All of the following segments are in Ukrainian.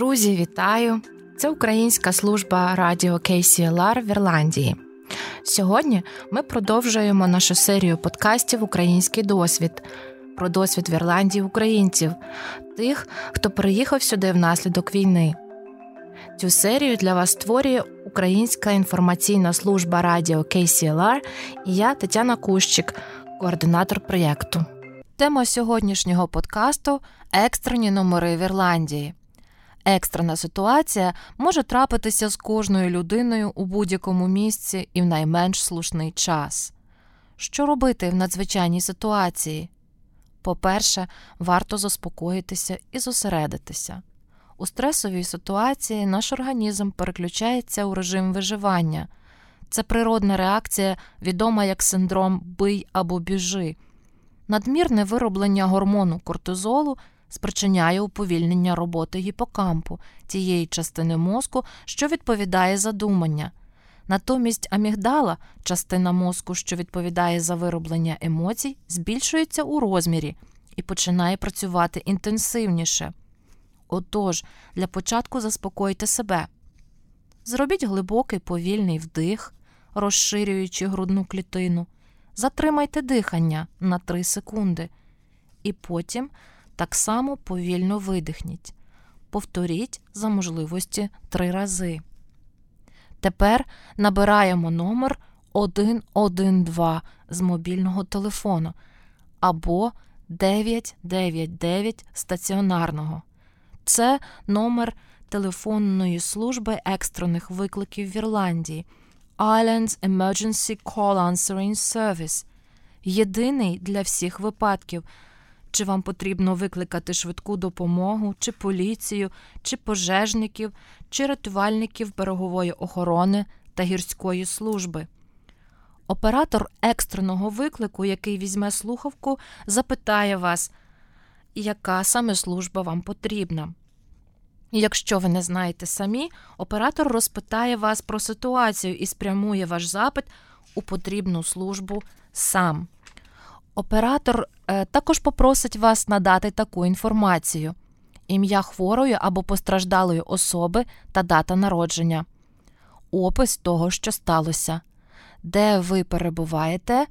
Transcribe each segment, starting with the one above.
Друзі, вітаю! Це українська служба радіо KCLR в Ірландії. Сьогодні ми продовжуємо нашу серію подкастів Український досвід про досвід в Ірландії українців, тих, хто приїхав сюди внаслідок війни. Цю серію для вас створює Українська інформаційна служба радіо KCLR і я Тетяна Кущик, координатор проєкту. Тема сьогоднішнього подкасту екстрені номери в Ірландії. Екстрена ситуація може трапитися з кожною людиною у будь-якому місці і в найменш слушний час. Що робити в надзвичайній ситуації? По-перше, варто заспокоїтися і зосередитися. У стресовій ситуації наш організм переключається у режим виживання. Це природна реакція, відома як синдром бий або біжи. Надмірне вироблення гормону кортизолу спричиняє уповільнення роботи гіпокампу, тієї частини мозку, що відповідає за думання. Натомість амігдала, частина мозку, що відповідає за вироблення емоцій, збільшується у розмірі і починає працювати інтенсивніше. Отож, для початку заспокойте себе. Зробіть глибокий повільний вдих, розширюючи грудну клітину, затримайте дихання на 3 секунди, і потім так само повільно видихніть. Повторіть за можливості три рази. Тепер набираємо номер 112 з мобільного телефону або 999 стаціонарного. Це номер телефонної служби екстрених викликів в Ірландії Islands Emergency Call Answering Service. Єдиний для всіх випадків чи вам потрібно викликати швидку допомогу, чи поліцію, чи пожежників, чи рятувальників берегової охорони та гірської служби. Оператор екстреного виклику, який візьме слухавку, запитає вас, яка саме служба вам потрібна. Якщо ви не знаєте самі, оператор розпитає вас про ситуацію і спрямує ваш запит у потрібну службу сам. Оператор е, також попросить вас надати таку інформацію: ім'я хворої або постраждалої особи та дата народження, опис того, що сталося, де ви перебуваєте,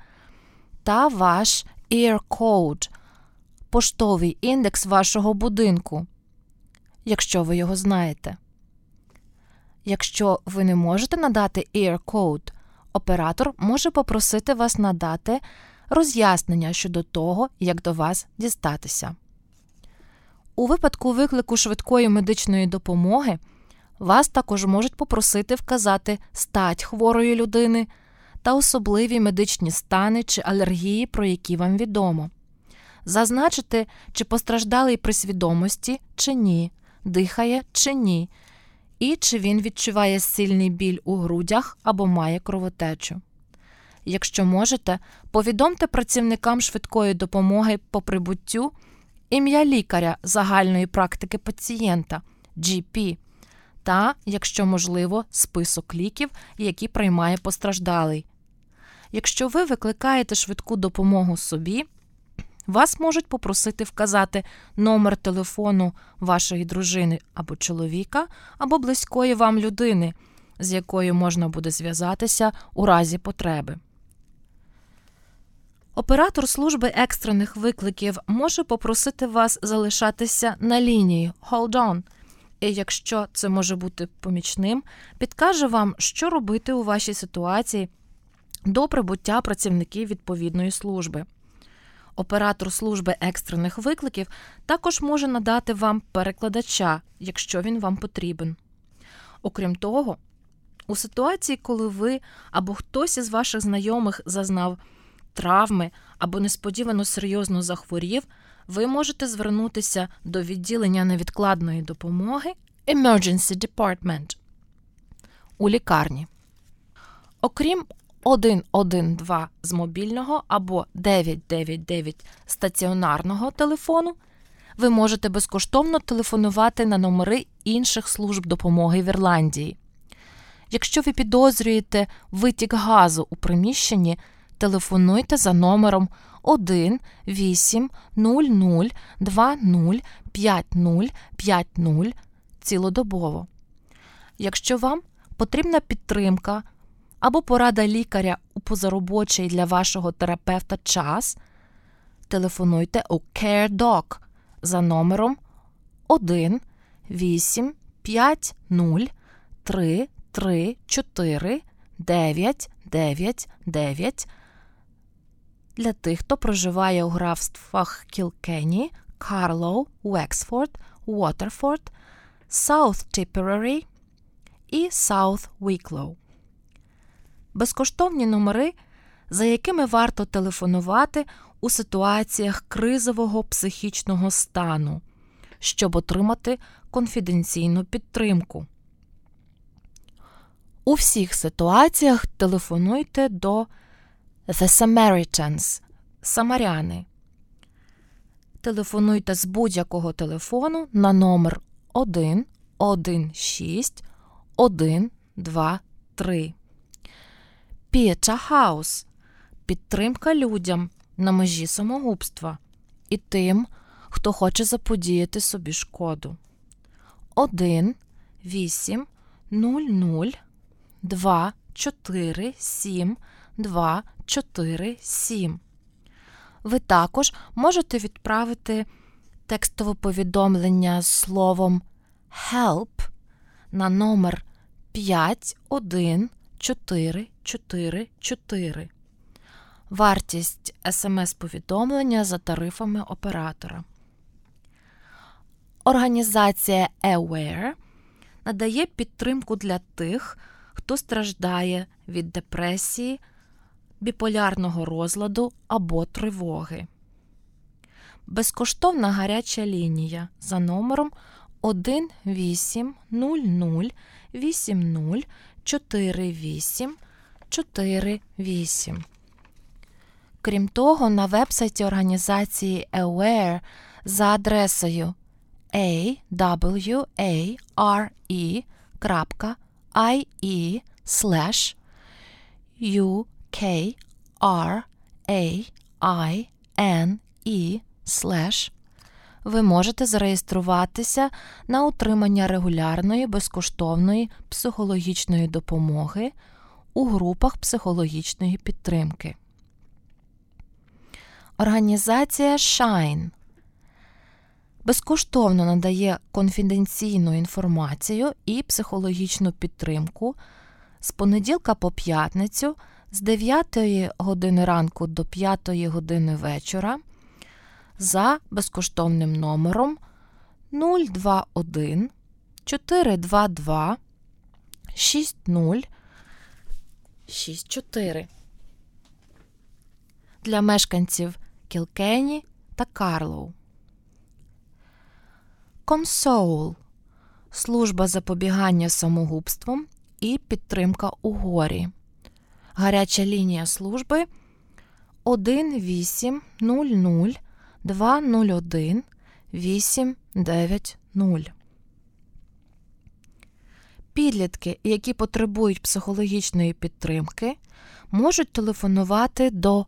та ваш ear code, поштовий індекс вашого будинку, якщо ви його знаєте. Якщо ви не можете надати ear code, оператор може попросити вас надати роз'яснення щодо того, як до вас дістатися. У випадку виклику швидкої медичної допомоги вас також можуть попросити вказати стать хворої людини та особливі медичні стани чи алергії, про які вам відомо, зазначити, чи постраждалий при свідомості чи ні, дихає чи ні, і чи він відчуває сильний біль у грудях або має кровотечу. Якщо можете, повідомте працівникам швидкої допомоги по прибуттю ім'я лікаря загальної практики пацієнта GP та, якщо можливо, список ліків, які приймає постраждалий. Якщо ви викликаєте швидку допомогу собі, вас можуть попросити вказати номер телефону вашої дружини або чоловіка, або близької вам людини, з якою можна буде зв'язатися у разі потреби. Оператор служби екстрених викликів може попросити вас залишатися на лінії Hold on. І якщо це може бути помічним, підкаже вам, що робити у вашій ситуації до прибуття працівників відповідної служби. Оператор служби екстрених викликів також може надати вам перекладача, якщо він вам потрібен. Окрім того, у ситуації, коли ви або хтось із ваших знайомих зазнав травми або несподівано серйозно захворів, ви можете звернутися до відділення невідкладної допомоги Emergency Department у лікарні. Окрім 112 з мобільного або 999 стаціонарного телефону, ви можете безкоштовно телефонувати на номери інших служб допомоги в Ірландії. Якщо ви підозрюєте витік газу у приміщенні, телефонуйте за номером 1 8 00 20 50 50. цілодобово. Якщо вам потрібна підтримка або порада лікаря у позаробочий для вашого терапевта час, телефонуйте у CareDoc за номером 1 8 5 0 3 3 4 9 9 9 для тих, хто проживає у графствах Кілкенні, Карлоу, Вексфорд, Уотерфорд, Саут Тіпперері і Саут Віклоу. Безкоштовні номери, за якими варто телефонувати у ситуаціях кризового психічного стану, щоб отримати конфіденційну підтримку. У всіх ситуаціях телефонуйте до The Samaritans Самаряни. Телефонуйте з будь-якого телефону на номер 1 16 123. Піча Хаус підтримка людям на межі самогубства і тим, хто хоче заподіяти собі шкоду. 1 8 0 2 4 7 2 4 7. Ви також можете відправити текстове повідомлення з словом HELP на номер 51444. Вартість смс-повідомлення за тарифами оператора. Організація Aware надає підтримку для тих, хто страждає від депресії, біполярного розладу або тривоги. Безкоштовна гаряча лінія за номером 1-800-80-48-48. Крім того, на вебсайті організації Aware за адресою aware.ie slash U-K-R-A-I-N-E slash ви можете зареєструватися на отримання регулярної безкоштовної психологічної допомоги у групах психологічної підтримки. Організація Shine безкоштовно надає конфіденційну інформацію і психологічну підтримку з понеділка по п'ятницю з 9 години ранку до 5 години вечора за безкоштовним номером 021 422 6064 для мешканців Кілкені та Карлоу. Комсоул служба запобігання самогубством і підтримка у горі. Гаряча лінія служби 1800 201 890. Підлітки, які потребують психологічної підтримки, можуть телефонувати до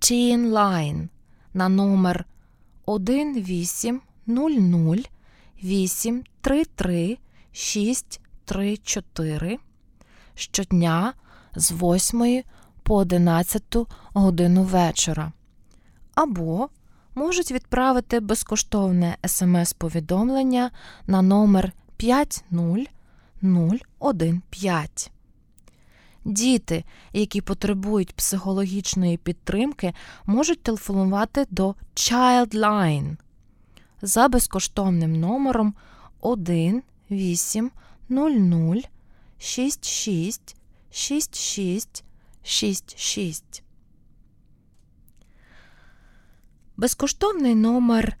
Teen Line на номер 1800 833 634 щодня з 8 по 11 годину вечора. Або можуть відправити безкоштовне смс-повідомлення на номер 50015. Діти, які потребують психологічної підтримки, можуть телефонувати до Childline за безкоштовним номером 1 800 66 66 66. Безкоштовний номер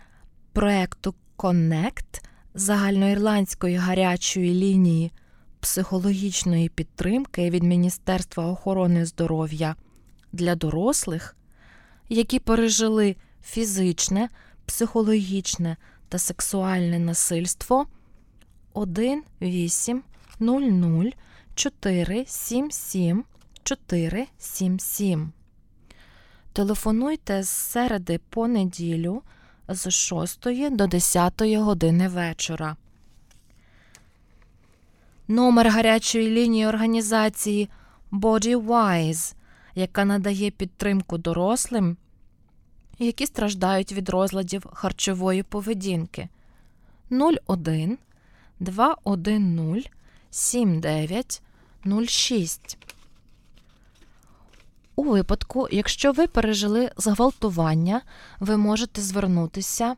проекту Connect загальноірландської гарячої лінії психологічної підтримки від Міністерства охорони здоров'я для дорослих, які пережили фізичне, психологічне та сексуальне насильство 1 8 00 477 477. Телефонуйте з середи по неділю з 6 до 10 години вечора. номер гарячої лінії організації BodyWise, яка надає підтримку дорослим, які страждають від розладів харчової поведінки 01 210 7906. У випадку, якщо ви пережили зґвалтування, ви можете звернутися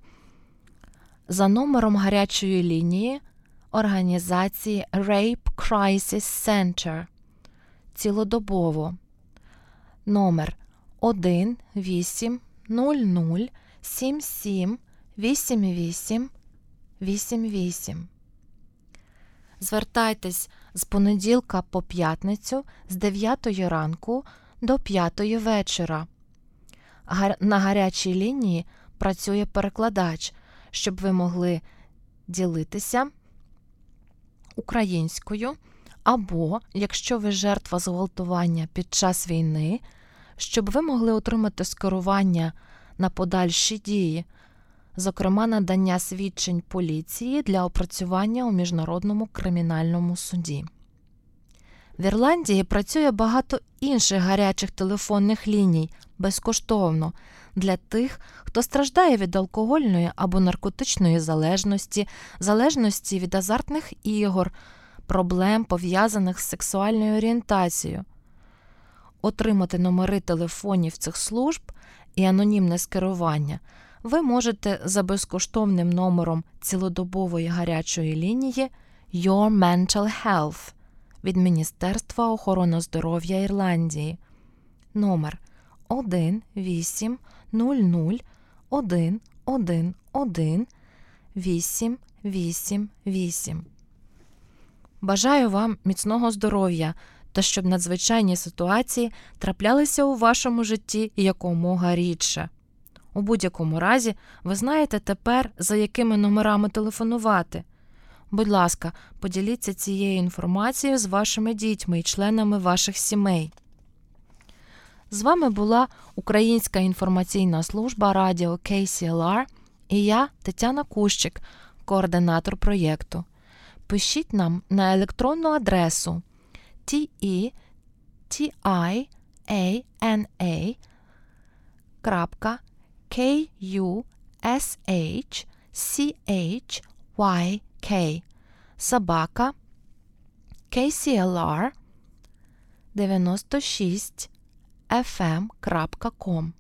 за номером гарячої лінії організації Rape Crisis Center цілодобово номер 1 8 00 77 88 88. Звертайтесь з понеділка по п'ятницю з 9 ранку до 5 вечора. На гарячій лінії працює перекладач, щоб ви могли ділитися українською, або, якщо ви жертва зґвалтування під час війни, щоб ви могли отримати скерування на подальші дії, зокрема надання свідчень поліції для опрацювання у міжнародному кримінальному суді. В Ірландії працює багато інших гарячих телефонних ліній безкоштовно для тих, хто страждає від алкогольної або наркотичної залежності, залежності від азартних ігор, проблем, пов'язаних з сексуальною орієнтацією. Отримати номери телефонів цих служб і анонімне скерування ви можете за безкоштовним номером цілодобової гарячої лінії Your Mental Health від Міністерства охорони здоров'я Ірландії. Номер 1 8 00 1 1 1 8 8 8. Бажаю вам міцного здоров'я та щоб надзвичайні ситуації траплялися у вашому житті якомога рідше. У будь-якому разі, ви знаєте тепер, за якими номерами телефонувати. Будь ласка, поділіться цією інформацією з вашими дітьми і членами ваших сімей. З вами була Українська інформаційна служба радіо KCLR і я, Тетяна Кущик, координатор проєкту. Пишіть нам на електронну адресу teina.kushchyk собака. KCLR 96 fm.com.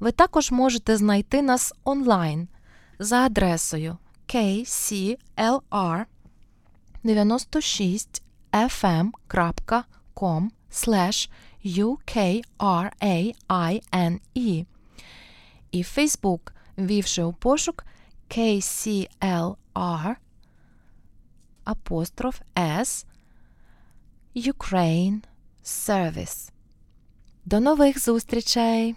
Ви також можете знайти нас онлайн за адресою kclr 96 fm.com slash ukraine і Facebook, ввівши у пошук KCLR апостроф S Ukraine Service. До нових зустрічей!